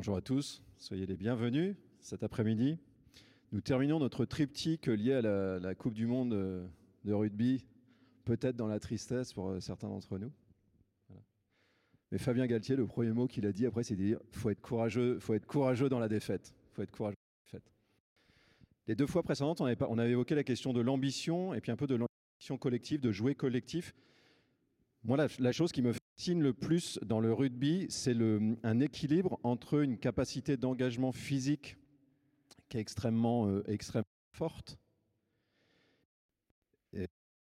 Bonjour à tous, soyez les bienvenus cet après-midi. Nous terminons notre triptyque lié à la, Coupe du Monde euh, de rugby, peut-être dans la tristesse pour euh, certains d'entre nous. Mais Fabien Galtier, le premier mot qu'il a dit après, c'est de dire faut être courageux, faut être courageux dans la défaite. Faut être courageux. Les deux fois précédentes, on avait évoqué la question de l'ambition et puis un peu de l'ambition collective, de jouer collectif. Moi, la, chose qui me fascine le plus dans le rugby, c'est un équilibre entre une capacité d'engagement physique qui est extrêmement, euh, extrêmement forte.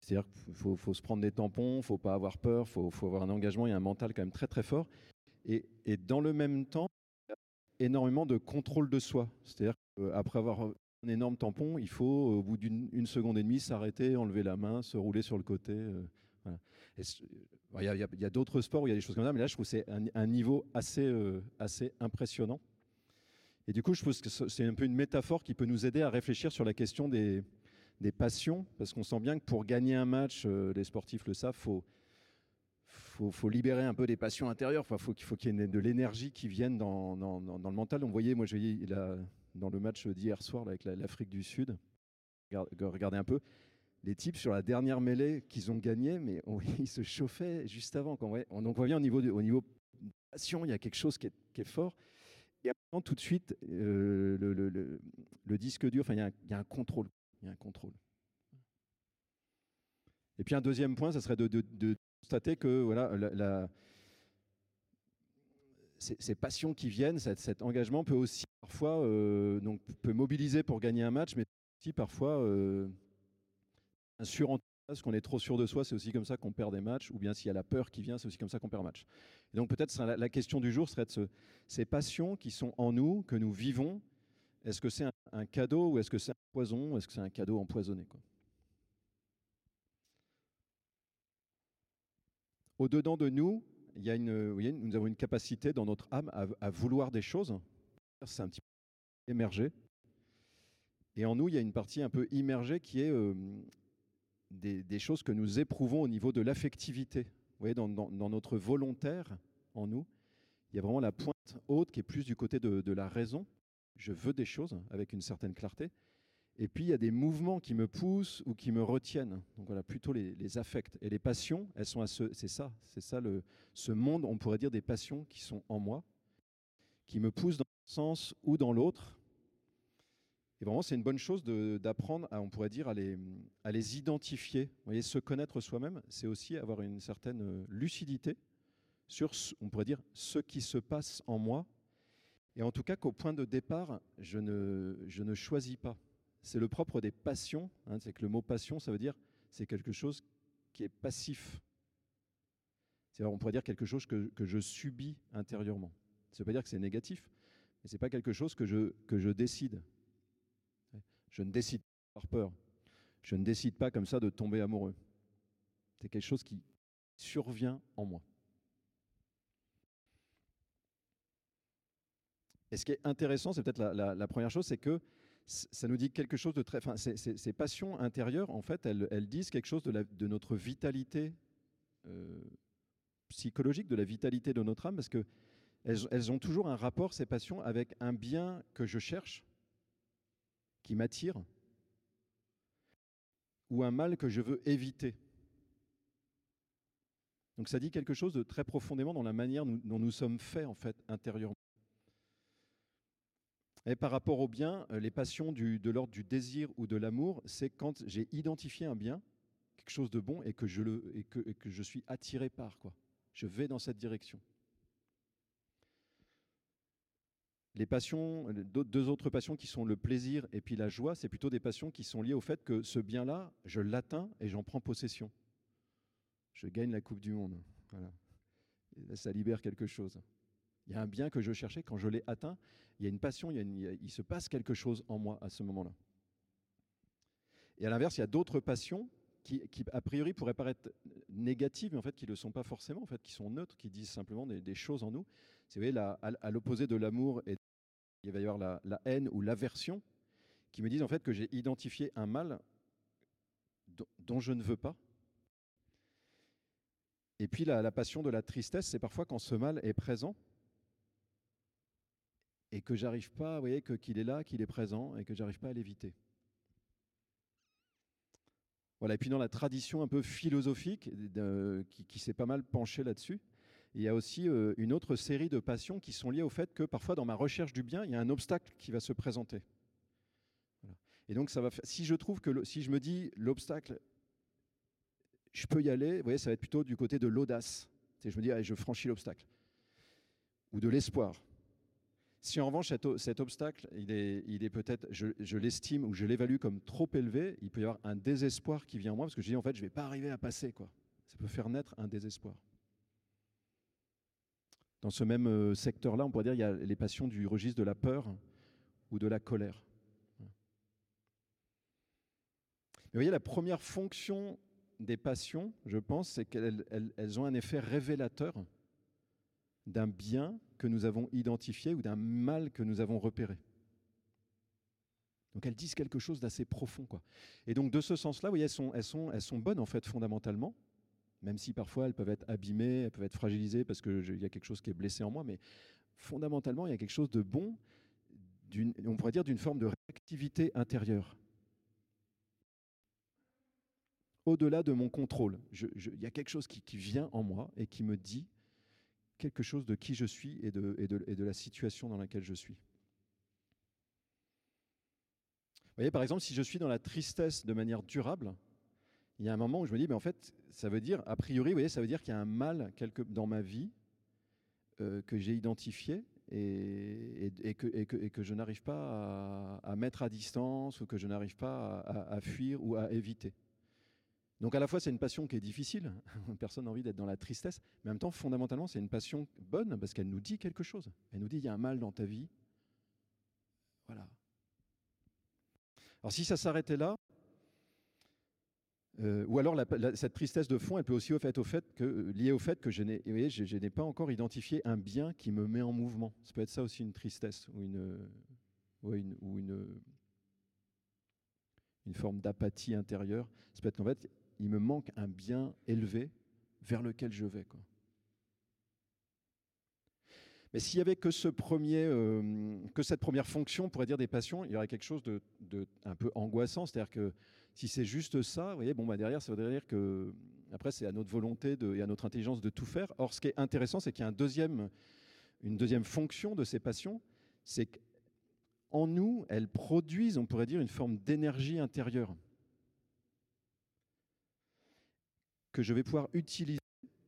C'est-à-dire qu'il faut, se prendre des tampons, il ne faut pas avoir peur, il faut, avoir un engagement et un mental quand même très très fort. Et, dans le même temps, énormément de contrôle de soi. C'est-à-dire qu'après avoir un énorme tampon, il faut, au bout d'une seconde et demie, s'arrêter, enlever la main, se rouler sur le côté. Euh, il y a, d'autres sports où il y a des choses comme ça, mais là, je trouve que c'est un, niveau assez, euh, assez impressionnant. Et du coup, je pense que c'est un peu une métaphore qui peut nous aider à réfléchir sur la question des, des passions, parce qu'on sent bien que pour gagner un match, euh, les sportifs le savent, faut, faut, faut, libérer un peu des passions intérieures. Enfin, faut, faut qu'il y ait de l'énergie qui vienne dans, dans, le mental. On voyait, moi, je voyais dans le match d'hier soir avec l'Afrique du Sud, regardez un peu, les types sur la dernière mêlée qu'ils ont gagnée, mais ils se chauffaient juste avant. On, donc on voit bien au niveau, de, au niveau passion, il y a quelque chose qui est, fort. Et après, tout de suite, euh, le, disque dur, il y, a un, contrôle. Il y a un contrôle. Et puis un deuxième point, ça serait de, constater que ces, passions qui viennent, cet, cet engagement peut aussi parfois euh, donc, peut mobiliser pour gagner un match, mais aussi parfois euh, surenthousiasme, parce qu'on est trop sûr de soi, c'est aussi comme ça qu'on perd des matchs, ou bien s'il y a la peur qui vient, c'est aussi comme ça qu'on perd match. Et donc peut-être la, la, question du jour serait de ce, ces passions qui sont en nous, que nous vivons, est-ce que c'est un, cadeau ou est-ce que c'est un poison, est-ce que c'est un cadeau empoisonné Au-dedans de nous, nous avons une capacité dans notre âme à, à vouloir des choses. C'est un petit peu émergé. Et en nous, il y a une partie un peu immergée qui est euh, des, choses que nous éprouvons au niveau de l'affectivité. Vous voyez, dans, notre volontaire, en nous, il y a vraiment la pointe haute qui est plus du côté de, de la raison. Je veux des choses avec une certaine clarté. Et puis, il y a des mouvements qui me poussent ou qui me retiennent. Donc voilà, plutôt les, les affects. Et les passions, elles sont à ce... C'est ça, c'est ça, le, ce monde, on pourrait dire des passions qui sont en moi, qui me poussent dans un sens ou dans l'autre, et vraiment, c'est une bonne chose d'apprendre, on pourrait dire, à les, identifier. Vous voyez, se connaître soi-même, c'est aussi avoir une certaine euh, lucidité sur, on pourrait dire, ce qui se passe en moi. Et en tout cas, qu'au point de départ, je ne, choisis pas. C'est le propre des passions. Hein, c'est que le mot passion, ça veut dire, c'est quelque chose qui est passif. C'est on pourrait dire quelque chose que, je subis intérieurement. Ça ne veut pas dire que c'est négatif, mais ce n'est pas quelque chose que je décide. Je ne décide pas par peur. Je ne décide pas comme ça de tomber amoureux. C'est quelque chose qui survient en moi. Et ce qui est intéressant, c'est peut-être la, première chose, c'est que ça nous dit quelque chose de très. Enfin, ces, passions intérieures, en fait, elles, disent quelque chose de, notre vitalité euh, psychologique, de la vitalité de notre âme, parce que elles, elles ont toujours un rapport, ces passions, avec un bien que je cherche qui m'attire ou un mal que je veux éviter. Donc ça dit quelque chose de très profondément dans la manière dont nous sommes faits en fait intérieurement. Et par rapport au bien, euh, les passions de l'ordre du désir ou de l'amour, c'est quand j'ai identifié un bien, quelque chose de bon, et que je, et que je suis attiré par. Quoi. Je vais dans cette direction. Les passions, deux autres passions qui sont le plaisir et puis la joie, c'est plutôt des passions qui sont liées au fait que ce bien-là, je l'atteins et j'en prends possession. Je gagne la Coupe du Monde. Voilà. Là, ça libère quelque chose. Il y a un bien que je cherchais, quand je l'ai atteint, il y a une passion, il, y a il, se passe quelque chose en moi à ce moment-là. Et à l'inverse, il y a d'autres passions qui, qui, a priori, pourraient paraître négatives, mais en fait, qui ne le sont pas forcément, en fait, qui sont neutres, qui disent simplement des choses en nous. C'est, vous voyez, à, l'opposé de l'amour il va y avoir la, haine ou l'aversion, qui me disent en fait que j'ai identifié un mal dont je ne veux pas. Et puis la, passion de la tristesse, c'est parfois quand ce mal est présent, et que j'arrive pas, vous voyez, qu'il est là, qu'il est présent et que j'arrive pas à l'éviter. Voilà, et puis dans la tradition un peu philosophique qui s'est pas mal penchée là-dessus, il y a aussi euh, une autre série de passions qui sont liées au fait que parfois dans ma recherche du bien, il y a un obstacle qui va se présenter. Et donc si je trouve que si je me dis l'obstacle, je peux y aller, vous voyez, ça va être plutôt du côté de l'audace. Je me dis, je franchis l'obstacle. Ou de l'espoir. Si en revanche cet, obstacle, il est peut-être, je, l'estime ou je l'évalue comme trop élevé, il peut y avoir un désespoir qui vient en moi parce que je dis en fait je ne vais pas arriver à passer. Quoi. Ça peut faire naître un désespoir. Dans ce même euh, secteur-là, on pourrait dire qu'il y a les passions du registre de la peur ou de la colère. Mais vous voyez, la première fonction des passions, je pense, c'est qu'elles ont un effet révélateur d'un bien que nous avons identifié ou d'un mal que nous avons repéré. Donc elles disent quelque chose d'assez profond. Quoi. Et donc de ce sens-là, sont, elles, sont, elles sont bonnes en fait fondamentalement, même si parfois elles peuvent être abîmées, elles peuvent être fragilisées parce qu'il y a quelque chose qui est blessé en moi, mais fondamentalement, il y a quelque chose de bon, on pourrait dire d'une forme de réactivité intérieure. Au-delà de mon contrôle, il y a quelque chose qui vient en moi et qui me dit, quelque chose de qui je suis et de, et de, la situation dans laquelle je suis. Vous voyez, par exemple, si je suis dans la tristesse de manière durable, il y a un moment où je me dis, mais en fait, ça veut dire, a priori, vous voyez, ça veut dire qu'il y a un mal quelque, dans ma vie euh, que j'ai identifié et, que, je n'arrive pas à, mettre à distance ou que je n'arrive pas à, à fuir ou à éviter. Donc à la fois c'est une passion qui est difficile, personne n'a envie d'être dans la tristesse, mais en même temps fondamentalement c'est une passion bonne parce qu'elle nous dit quelque chose. Elle nous dit il y a un mal dans ta vie. Voilà. Alors si ça s'arrêtait là, euh, ou alors cette tristesse de fond, elle peut aussi au fait, au fait que, liée au fait que je n'ai pas encore identifié un bien qui me met en mouvement. Ça peut être ça aussi une tristesse ou une, forme d'apathie intérieure. Ça peut être qu'en fait, il me manque un bien élevé vers lequel je vais. Mais s'il n'y avait euh, que cette première fonction, on pourrait dire des passions, il y aurait quelque chose de, un peu angoissant. C'est-à-dire que si c'est juste ça, vous voyez, bon, bah derrière, ça veut dire que après, c'est à notre volonté et à notre intelligence de tout faire. Or, ce qui est intéressant, c'est qu'il y a une deuxième fonction de ces passions, c'est qu'en nous, elles produisent, on pourrait dire, une forme d'énergie intérieure. que je vais pouvoir utiliser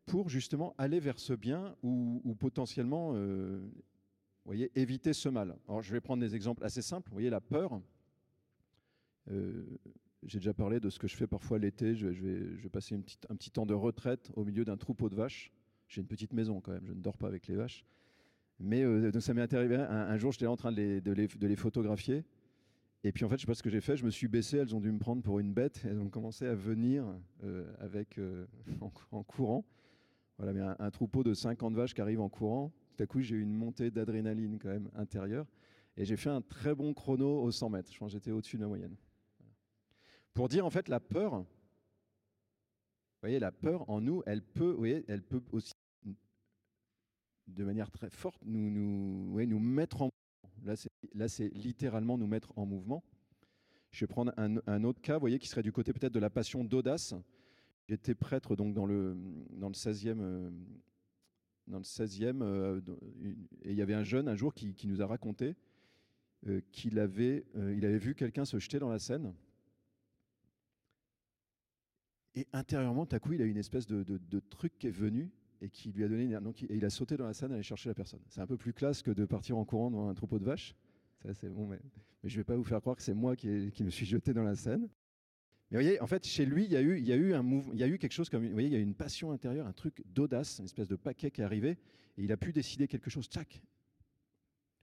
pour justement aller vers ce bien ou, potentiellement euh, voyez, éviter ce mal. Alors je vais prendre des exemples assez simples. Vous voyez la peur. Euh, j'ai déjà parlé de ce que je fais parfois l'été. Je, vais, passer un petit temps de retraite au milieu d'un troupeau de vaches. J'ai une petite maison quand même, je ne dors pas avec les vaches. Mais euh, ça m'est arrivé un, jour, j'étais en train de les, photographier. Et puis en fait, je sais pas ce que j'ai fait, je me suis baissé, elles ont dû me prendre pour une bête, elles ont commencé à venir euh, avec, euh, en, courant. Voilà, mais un, troupeau de 50 vaches qui arrive en courant, tout à coup j'ai eu une montée d'adrénaline quand même intérieure, et j'ai fait un très bon chrono aux 100 mètres, je pense que j'étais au-dessus de la moyenne. Pour dire en fait la peur, vous voyez, la peur en nous, elle peut, vous voyez, elle peut aussi, de manière très forte, nous, nous, nous mettre en Là, c'est littéralement nous mettre en mouvement. Je vais prendre un, autre cas, vous voyez, qui serait du côté peut-être de la passion d'audace. J'étais prêtre donc dans le, dans le 16e, euh, dans le 16e euh, et il y avait un jeune un jour qui, nous a raconté euh, qu'il avait, il avait vu quelqu'un se jeter dans la Seine. Et intérieurement, tout à coup, il a une espèce de, truc qui est venu et qui lui a donné donc et il a sauté dans la scène aller chercher la personne. C'est un peu plus classe que de partir en courant dans un troupeau de vaches. Ça, c'est bon, mais, je ne vais pas vous faire croire que c'est moi qui, me suis jeté dans la scène. Mais vous voyez, en fait, chez lui, il y a eu quelque chose comme, vous voyez, il y a eu une passion intérieure, un truc d'audace, une espèce de paquet qui est arrivé, et il a pu décider quelque chose. Tac,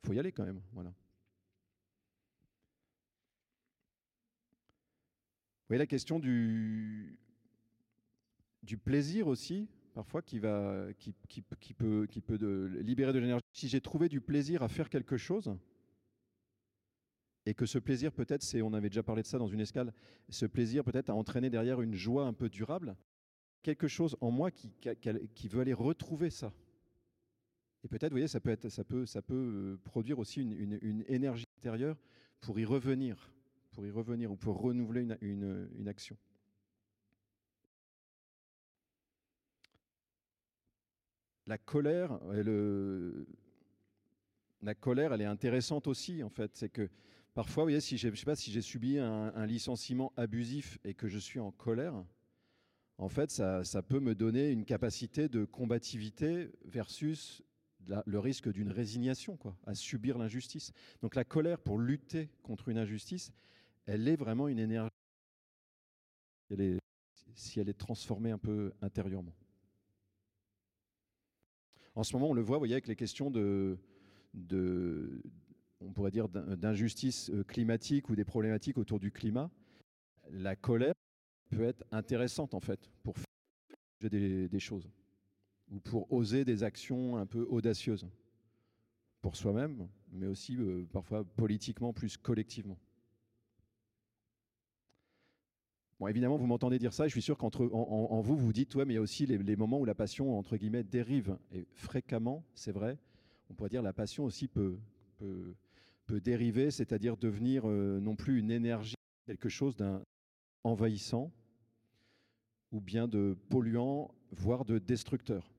il faut y aller quand même, voilà. Vous voyez la question du, du plaisir aussi parfois qui, va, qui, peut, qui peut libérer de l'énergie. Si j'ai trouvé du plaisir à faire quelque chose, et que ce plaisir peut-être, c'est, on avait déjà parlé de ça dans une escale, ce plaisir peut-être a entraîné derrière une joie un peu durable, quelque chose en moi qui, veut aller retrouver ça. Et peut-être, vous voyez, ça peut, être, ça peut, ça peut produire aussi une, énergie intérieure pour y revenir, pour y revenir ou pour renouveler une action. La colère, elle, la colère, elle est intéressante aussi, en fait. C'est que parfois, vous voyez, si je sais pas si j'ai subi un, licenciement abusif et que je suis en colère, en fait, ça, peut me donner une capacité de combativité versus le risque d'une résignation, quoi, à subir l'injustice. Donc la colère, pour lutter contre une injustice, elle est vraiment une énergie. si elle est transformée un peu intérieurement. En ce moment, on le voit, vous voyez, avec les questions de, on pourrait dire, d'injustice euh, climatique ou des problématiques autour du climat, la colère peut être intéressante en fait pour faire des, des choses ou pour oser des actions un peu audacieuses pour soi-même, mais aussi euh, parfois politiquement plus collectivement. Évidemment, vous m'entendez dire ça, et je suis sûr qu'entre en, vous, vous dites, ouais, mais il y a aussi les, moments où la passion, entre guillemets, dérive. Et fréquemment, c'est vrai, on pourrait dire la passion aussi peut, peut, peut dériver, c'est-à-dire devenir euh, non plus une énergie, quelque chose d'un envahissant, ou bien de polluant, voire de destructeur.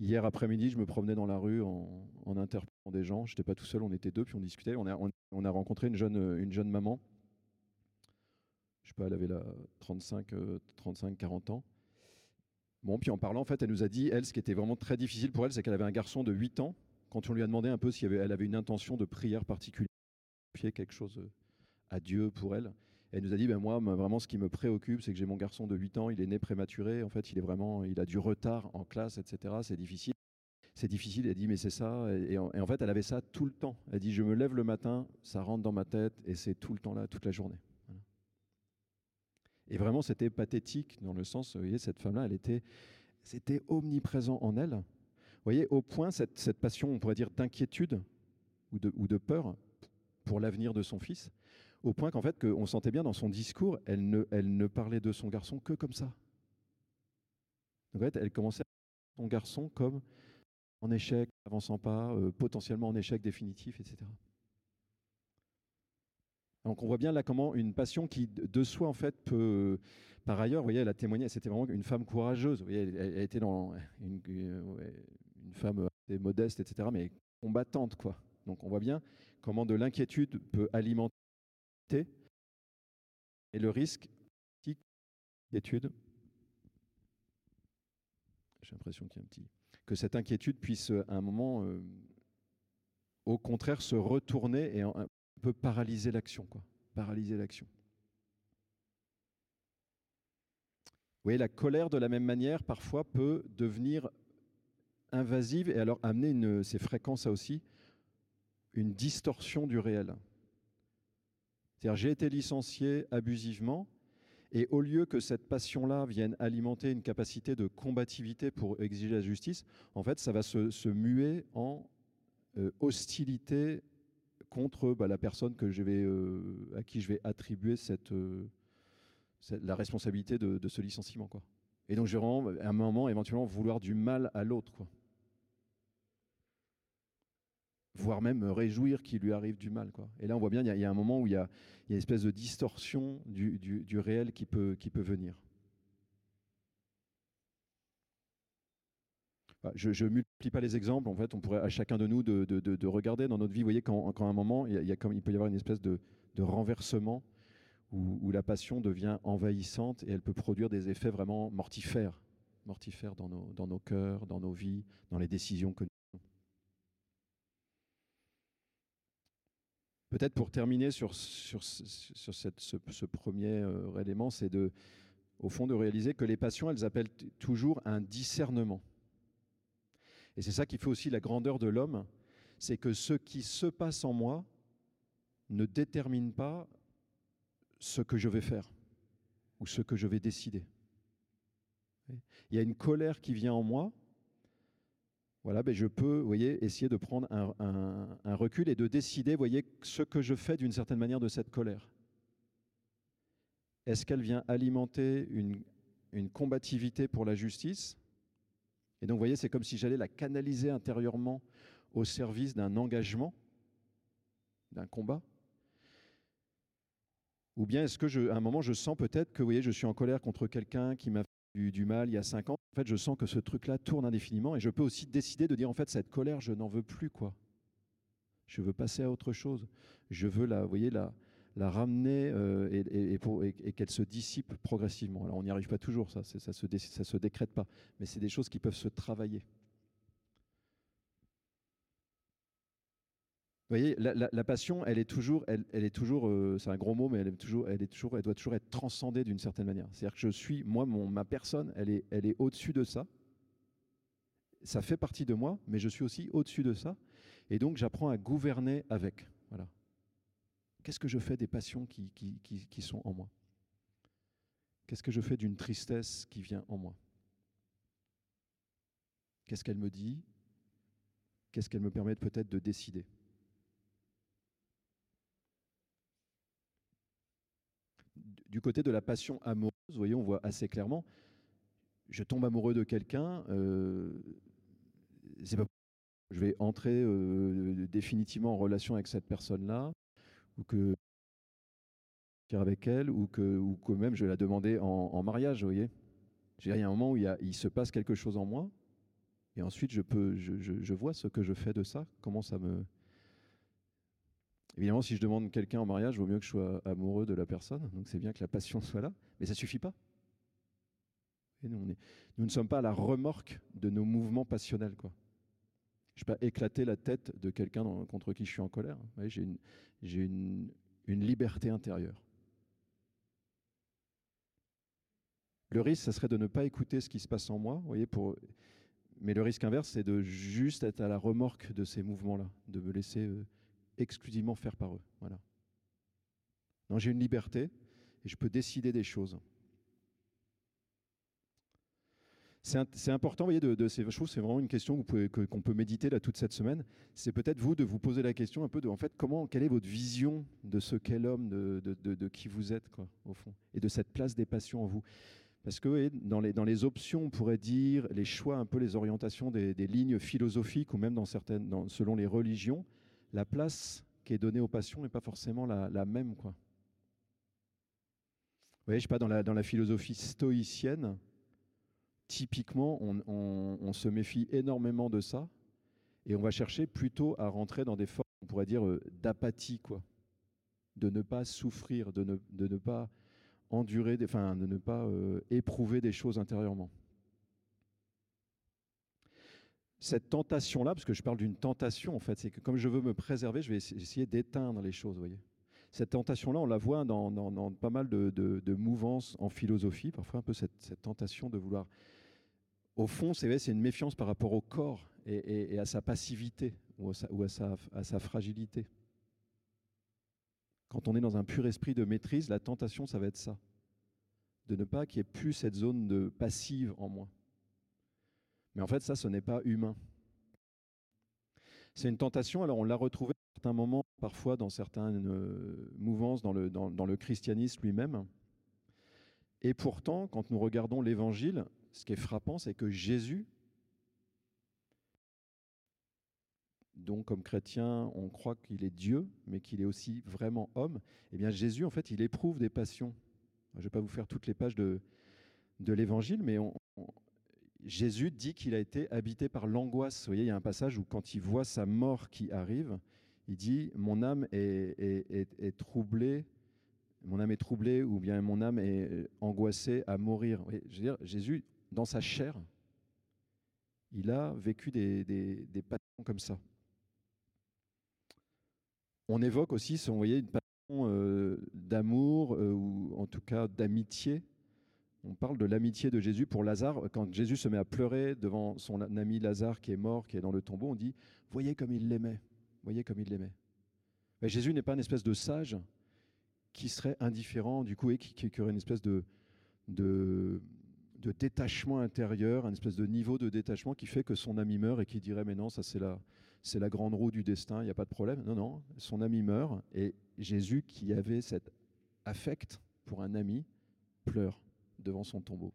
Hier après-midi, je me promenais dans la rue en, en interpellant des gens. Je n'étais pas tout seul, on était deux, puis on discutait. On a, on, a rencontré une jeune, une jeune maman. Je sais pas, elle avait là 35, 35, 40 ans. Bon, puis en parlant, en fait, elle nous a dit, elle, ce qui était vraiment très difficile pour elle, c'est qu'elle avait un garçon de 8 ans. Quand on lui a demandé un peu si elle avait une intention de prière particulière, quelque chose euh, à Dieu pour elle, elle nous a dit, ben moi, vraiment, ce qui me préoccupe, c'est que j'ai mon garçon de 8 ans, il est né prématuré, en fait, il est vraiment, il a du retard en classe, etc. C'est difficile. C'est difficile. Elle dit, mais c'est ça. Et, en, fait, elle avait ça tout le temps. Elle dit, je me lève le matin, ça rentre dans ma tête, et c'est tout le temps là, toute la journée. Et vraiment, c'était pathétique dans le sens, vous voyez, cette femme-là, elle était, c'était omniprésent en elle. Vous voyez, au point, cette, cette passion, on pourrait dire, d'inquiétude ou de, ou de peur pour l'avenir de son fils, au point qu'en fait, qu'on sentait bien dans son discours, elle ne, elle ne parlait de son garçon que comme ça. En fait, elle commençait à son garçon comme en échec, avançant pas, euh, potentiellement en échec définitif, etc. Donc on voit bien là comment une passion qui de soi en fait peut, par ailleurs, vous voyez, elle a témoigné, c'était vraiment une femme courageuse, vous voyez, elle, était dans une, femme modeste, etc., mais combattante quoi. Donc on voit bien comment de l'inquiétude peut alimenter et le risque d'inquiétude. J'ai l'impression qu'il y a un petit que cette inquiétude puisse à un moment, euh, au contraire, se retourner et peut paralyser l'action, quoi. Paralyser l'action. Vous voyez, la colère, de la même manière, parfois peut devenir invasive et alors amener une, c'est fréquent ça aussi, une distorsion du réel. C'est-à-dire, j'ai été licencié abusivement, et au lieu que cette passion-là vienne alimenter une capacité de combativité pour exiger la justice, en fait, ça va se, muer en euh, hostilité contre bah, la personne que je vais, euh, à qui je vais attribuer cette, euh, la responsabilité de, ce licenciement. Quoi. Et donc, je vais à un moment, éventuellement, vouloir du mal à l'autre. Voire même me réjouir qu'il lui arrive du mal. Quoi. Et là, on voit bien, il y, a un moment où il y a, une espèce de distorsion du, du, du réel qui peut, qui peut venir. Bah, je ne multiplie pas les exemples. En fait, on pourrait à chacun de nous de, de, de, regarder dans notre vie. Vous voyez, quand, quand à un moment, il, peut y avoir une espèce de, renversement où, la passion devient envahissante et elle peut produire des effets vraiment mortifères, mortifères dans nos, cœurs, dans nos vies, dans les décisions que nous prenons. Peut-être pour terminer sur, ce, premier euh, élément, c'est de, au fond, de réaliser que les passions, elles appellent toujours un discernement. Et c'est ça qui fait aussi la grandeur de l'homme, c'est que ce qui se passe en moi ne détermine pas ce que je vais faire ou ce que je vais décider. Il y a une colère qui vient en moi. Voilà, ben je peux, voyez, essayer de prendre un, recul et de décider, voyez, ce que je fais d'une certaine manière de cette colère. Est-ce qu'elle vient alimenter une combativité pour la justice? Et donc, vous voyez, c'est comme si j'allais la canaliser intérieurement au service d'un engagement, d'un combat. Ou bien est-ce que, je, à un moment, je sens peut-être que, voyez, je suis en colère contre quelqu'un qui m'a fait du, mal il y a cinq ans. En fait, je sens que ce truc-là tourne indéfiniment et je peux aussi décider de dire, en fait, cette colère, je n'en veux plus, quoi. Je veux passer à autre chose. Je veux la, voyez, la, la ramener euh, et, qu'elle se dissipe progressivement. Alors on n'y arrive pas toujours, ça, ça se, ça se décrète pas, mais c'est des choses qui peuvent se travailler. Vous voyez, la, passion, elle est toujours, elle, est toujours, euh, c'est un gros mot, mais elle est toujours, elle est toujours, elle doit toujours être transcendée d'une certaine manière. C'est-à-dire que je suis, moi, ma personne, elle est, elle est au-dessus de ça. Ça fait partie de moi, mais je suis aussi au-dessus de ça, et donc j'apprends à gouverner avec. Voilà. Qu'est-ce que je fais des passions qui, qui, sont en moi? Qu'est-ce que je fais d'une tristesse qui vient en moi? Qu'est-ce qu'elle me dit? Qu'est-ce qu'elle me permet peut-être de décider? Du côté de la passion amoureuse, vous voyez, on voit assez clairement, je tombe amoureux de quelqu'un, euh, je vais entrer euh, définitivement en relation avec cette personne-là, ou que avec elle, ou que, ou que même je vais la demander en, mariage, vous voyez. Il y a un moment où il, il, se passe quelque chose en moi, et ensuite je, peux, je, je, vois ce que je fais de ça, comment ça me... Évidemment, si je demande quelqu'un en mariage, il vaut mieux que je sois amoureux de la personne, donc c'est bien que la passion soit là, mais ça suffit pas. Nous, nous ne sommes pas à la remorque de nos mouvements passionnels. Quoi. Je ne vais pas éclater la tête de quelqu'un contre qui je suis en colère. J'ai une, liberté intérieure. Le risque, ça serait de ne pas écouter ce qui se passe en moi. Mais le risque inverse, c'est de juste être à la remorque de ces mouvements-là, de me laisser euh, exclusivement faire par eux. Voilà. J'ai une liberté et je peux décider des choses. C'est important, voyez, ces choses. C'est vraiment une question qu'on peut méditer là toute cette semaine. C'est peut-être vous de vous poser la question un peu de, en fait, quelle est votre vision de ce qu'est l'homme, de, qui vous êtes, au fond, et de cette place des passions en vous. Parce que dans, les, options, on pourrait dire les choix, un peu les orientations des, lignes philosophiques ou même dans certaines, selon les religions, la place qui est donnée aux passions n'est pas forcément la, même, quoi. Vous voyez, je sais pas, dans la philosophie stoïcienne, typiquement, on, se méfie énormément de ça et on va chercher plutôt à rentrer dans des formes, on pourrait dire, euh, d'apathie, quoi. De ne pas souffrir, de ne, pas endurer, enfin, de ne pas euh, éprouver des choses intérieurement. Cette tentation-là, parce que je parle d'une tentation, en fait, c'est que comme je veux me préserver, je vais essayer d'éteindre les choses, voyez. Cette tentation-là, on la voit dans, pas mal de, mouvances en philosophie, parfois un peu cette tentation de vouloir au fond, c'est une méfiance par rapport au corps et, à sa passivité ou, à sa, fragilité. Quand on est dans un pur esprit de maîtrise, la tentation, ça va être ça. De ne pas qu'il n'y ait plus cette zone de passive en moi. Mais en fait, ça, ce n'est pas humain. C'est une tentation, alors on l'a retrouvée à certains moments, parfois dans certaines euh, mouvances dans le, dans le christianisme lui-même. Et pourtant, quand nous regardons l'Évangile, ce qui est frappant, c'est que Jésus, dont comme chrétien on croit qu'il est Dieu, mais qu'il est aussi vraiment homme, eh bien Jésus, en fait, il éprouve des passions. Je ne vais pas vous faire toutes les pages de, de l'Évangile, mais Jésus dit qu'il a été habité par l'angoisse. Vous voyez, il y a un passage où quand il voit sa mort qui arrive, il dit, mon âme est, est troublée mon âme est troublée ou bien mon âme est angoissée à mourir. je veux dire, Jésus, dans sa chair, il a vécu des, des, passions comme ça. On évoque aussi, si vous voyez, une passion euh, d'amour euh, ou en tout cas d'amitié. On parle de l'amitié de Jésus pour Lazare. Quand Jésus se met à pleurer devant son ami Lazare qui est mort, qui est dans le tombeau, on dit Voyez comme il l'aimait. Voyez comme il l'aimait. Jésus n'est pas une espèce de sage qui serait indifférent, du coup, et qui, qui aurait une espèce de, de détachement intérieur, un espèce de niveau de détachement qui fait que son ami meurt et qui dirait mais non, ça c'est la, c'est la grande roue du destin, il n'y a pas de problème. Non, non, son ami meurt et Jésus qui avait cet affect pour un ami pleure devant son tombeau.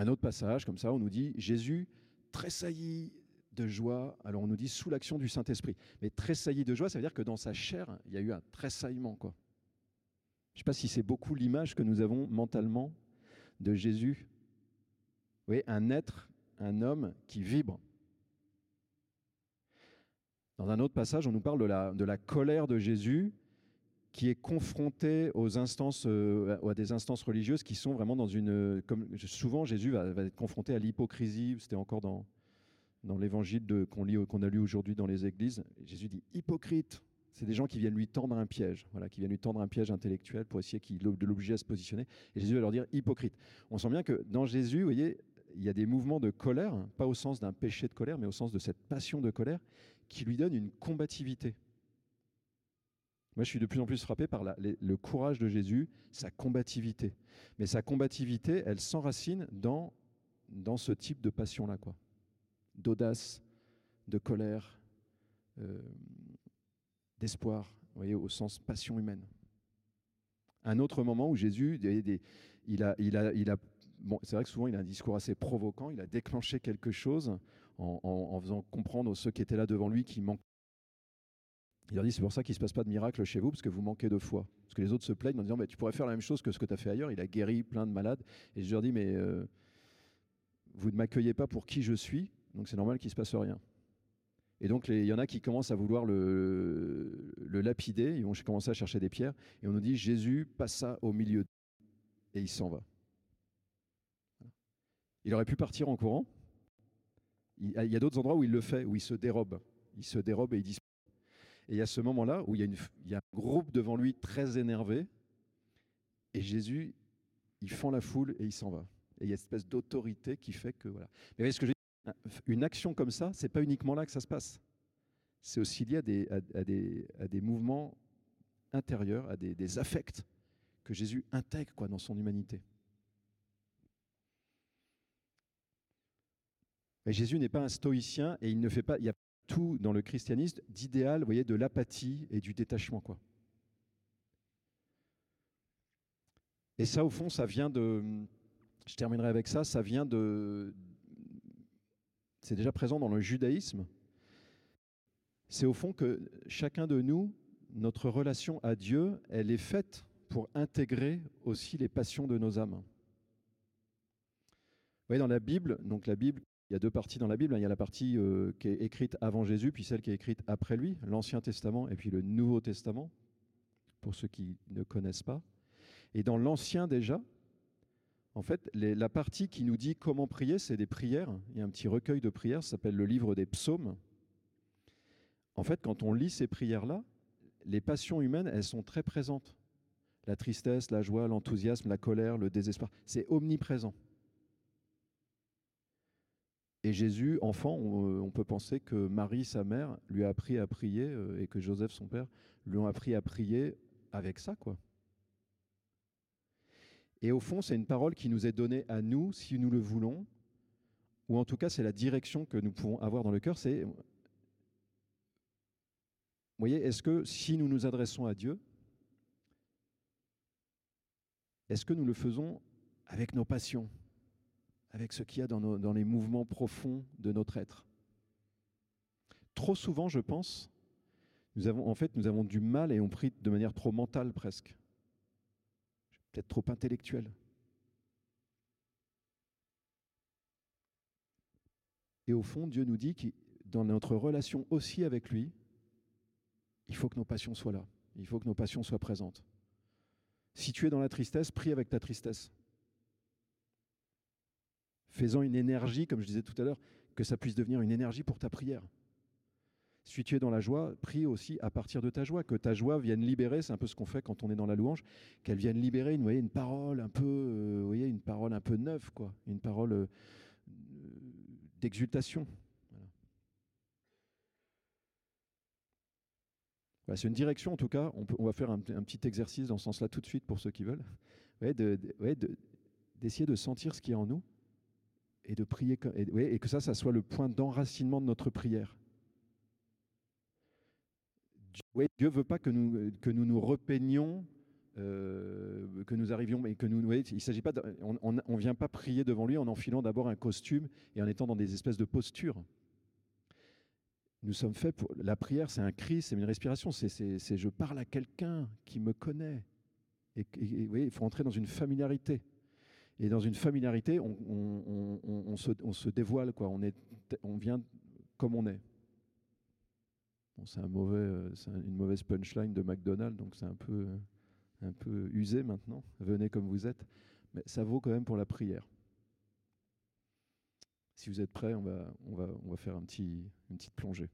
un autre passage comme ça, on nous dit Jésus tressaillit de joie. Alors on nous dit sous l'action du Saint-Esprit. Mais tressaillit de joie, ça veut dire que dans sa chair, il y a eu un tressaillement. Quoi. Je ne sais pas si c'est beaucoup l'image que nous avons mentalement de Jésus. Vous voyez, un être, un homme qui vibre. Dans un autre passage, on nous parle de la, colère de Jésus qui est confronté aux instances, euh, à des instances religieuses qui sont vraiment dans une. Comme souvent, Jésus va, être confronté à l'hypocrisie. C'était encore dans, dans l'évangile qu'on qu'on a lu aujourd'hui dans les églises. Jésus dit hypocrite. C'est des gens qui viennent lui tendre un piège, voilà, qui viennent lui tendre un piège intellectuel pour essayer de l'obliger à se positionner. Et Jésus va leur dire hypocrite. On sent bien que dans Jésus, vous voyez, il y a des mouvements de colère, pas au sens d'un péché de colère, mais au sens de cette passion de colère qui lui donne une combativité. Moi, je suis de plus en plus frappé par le courage de Jésus, sa combativité. Mais sa combativité, elle s'enracine dans, dans ce type de passion-là, quoi. D'audace, de colère, euh, d'espoir, voyez, au sens passion humaine. Un autre moment où Jésus, il a, il a, il a bon, c'est vrai que souvent il a un discours assez provoquant, il a déclenché quelque chose en, en faisant comprendre aux ceux qui étaient là devant lui qu'il manquait il leur dit c'est pour ça qu'il ne se passe pas de miracle chez vous, parce que vous manquez de foi. Parce que les autres se plaignent en disant mais tu pourrais faire la même chose que ce que tu as fait ailleurs. Il a guéri plein de malades. Et je leur dis mais euh, vous ne m'accueillez pas pour qui je suis, donc c'est normal qu'il ne se passe rien. Et donc il y en a qui commencent à vouloir le, lapider, ils vont commencer à chercher des pierres. Et on nous dit Jésus passa au milieu et il s'en va. Il aurait pu partir en courant. Il y a d'autres endroits où il le fait, où il se dérobe. Il se dérobe et il disparaît. Et il y a ce moment-là où il y, a un groupe devant lui très énervé, et Jésus, il fend la foule et il s'en va. Et il y a une espèce d'autorité qui fait que voilà. Mais voyez ce que je Une action comme ça, c'est pas uniquement là que ça se passe. C'est aussi lié à des, à, des, à des mouvements intérieurs, à des, des, affects que Jésus intègre quoi, dans son humanité. Mais Jésus n'est pas un stoïcien et il ne fait pas, il y a tout dans le christianisme d'idéal, voyez, de l'apathie et du détachement, quoi. Et ça, au fond, ça vient de. Je terminerai avec ça. Ça vient de. C'est déjà présent dans le judaïsme. C'est au fond que chacun de nous, notre relation à Dieu, elle est faite pour intégrer aussi les passions de nos âmes. Vous voyez, dans la Bible, donc la Bible il y a deux parties dans la Bible. Hein. Il y a la partie euh, qui est écrite avant Jésus, puis celle qui est écrite après lui, l'Ancien Testament et puis le Nouveau Testament, pour ceux qui ne connaissent pas. Et dans l'Ancien déjà, en fait, la partie qui nous dit comment prier, c'est des prières. Il y a un petit recueil de prières, ça s'appelle le livre des psaumes. En fait, quand on lit ces prières-là, les passions humaines, elles sont très présentes. La tristesse, la joie, l'enthousiasme, la colère, le désespoir, c'est omniprésent. Et Jésus, enfant, euh, on, peut penser que Marie, sa mère, lui a appris à prier euh, et que Joseph, son père, lui ont appris à prier avec ça, quoi. Et au fond, c'est une parole qui nous est donnée à nous, si nous le voulons, ou en tout cas, c'est la direction que nous pouvons avoir dans le cœur. C'est, vous voyez, est-ce que si nous nous adressons à Dieu, est-ce que nous le faisons avec nos passions avec ce qu'il y a dans, les mouvements profonds de notre être? Trop souvent, je pense, nous avons, en fait, nous avons du mal et on prie de manière trop mentale presque, peut-être trop intellectuelle. Et au fond, Dieu nous dit que dans notre relation aussi avec lui, il faut que nos passions soient là. Il faut que nos passions soient présentes. Si tu es dans la tristesse, prie avec ta tristesse faisant une énergie, comme je disais tout à l'heure, que ça puisse devenir une énergie pour ta prière. Si tu es dans la joie, prie aussi à partir de ta joie, que ta joie vienne libérer, c'est un peu ce qu'on fait quand on est dans la louange, qu'elle vienne libérer une, voyez, une parole un peu, euh, voyez, une parole un peu neuve, quoi, une parole euh, d'exultation. c'est une direction en tout cas. On, peut, on va faire un, petit exercice dans ce sens-là tout de suite pour ceux qui veulent. d'essayer de sentir ce qui est en nous et de prier et que ça, ça soit le point d'enracinement de notre prière. Dieu ne veut pas que nous, que nous nous repeignions, euh, que nous arrivions, mais que nous, voyez, il s'agit pas, on ne vient pas prier devant lui en enfilant d'abord un costume et en étant dans des espèces de postures. Nous sommes faits pour la prière, c'est un cri, c'est une respiration, c'est je parle à quelqu'un qui me connaît. Et, voyez, il faut entrer dans une familiarité. Et dans une familiarité, on, se, dévoile, quoi. On, est, on vient comme on est. c'est euh, une mauvaise punchline de McDonald's, donc c'est un peu, un peu usé maintenant. Venez comme vous êtes. Mais ça vaut quand même pour la prière. Si vous êtes prêts, on va, faire une petite plongée.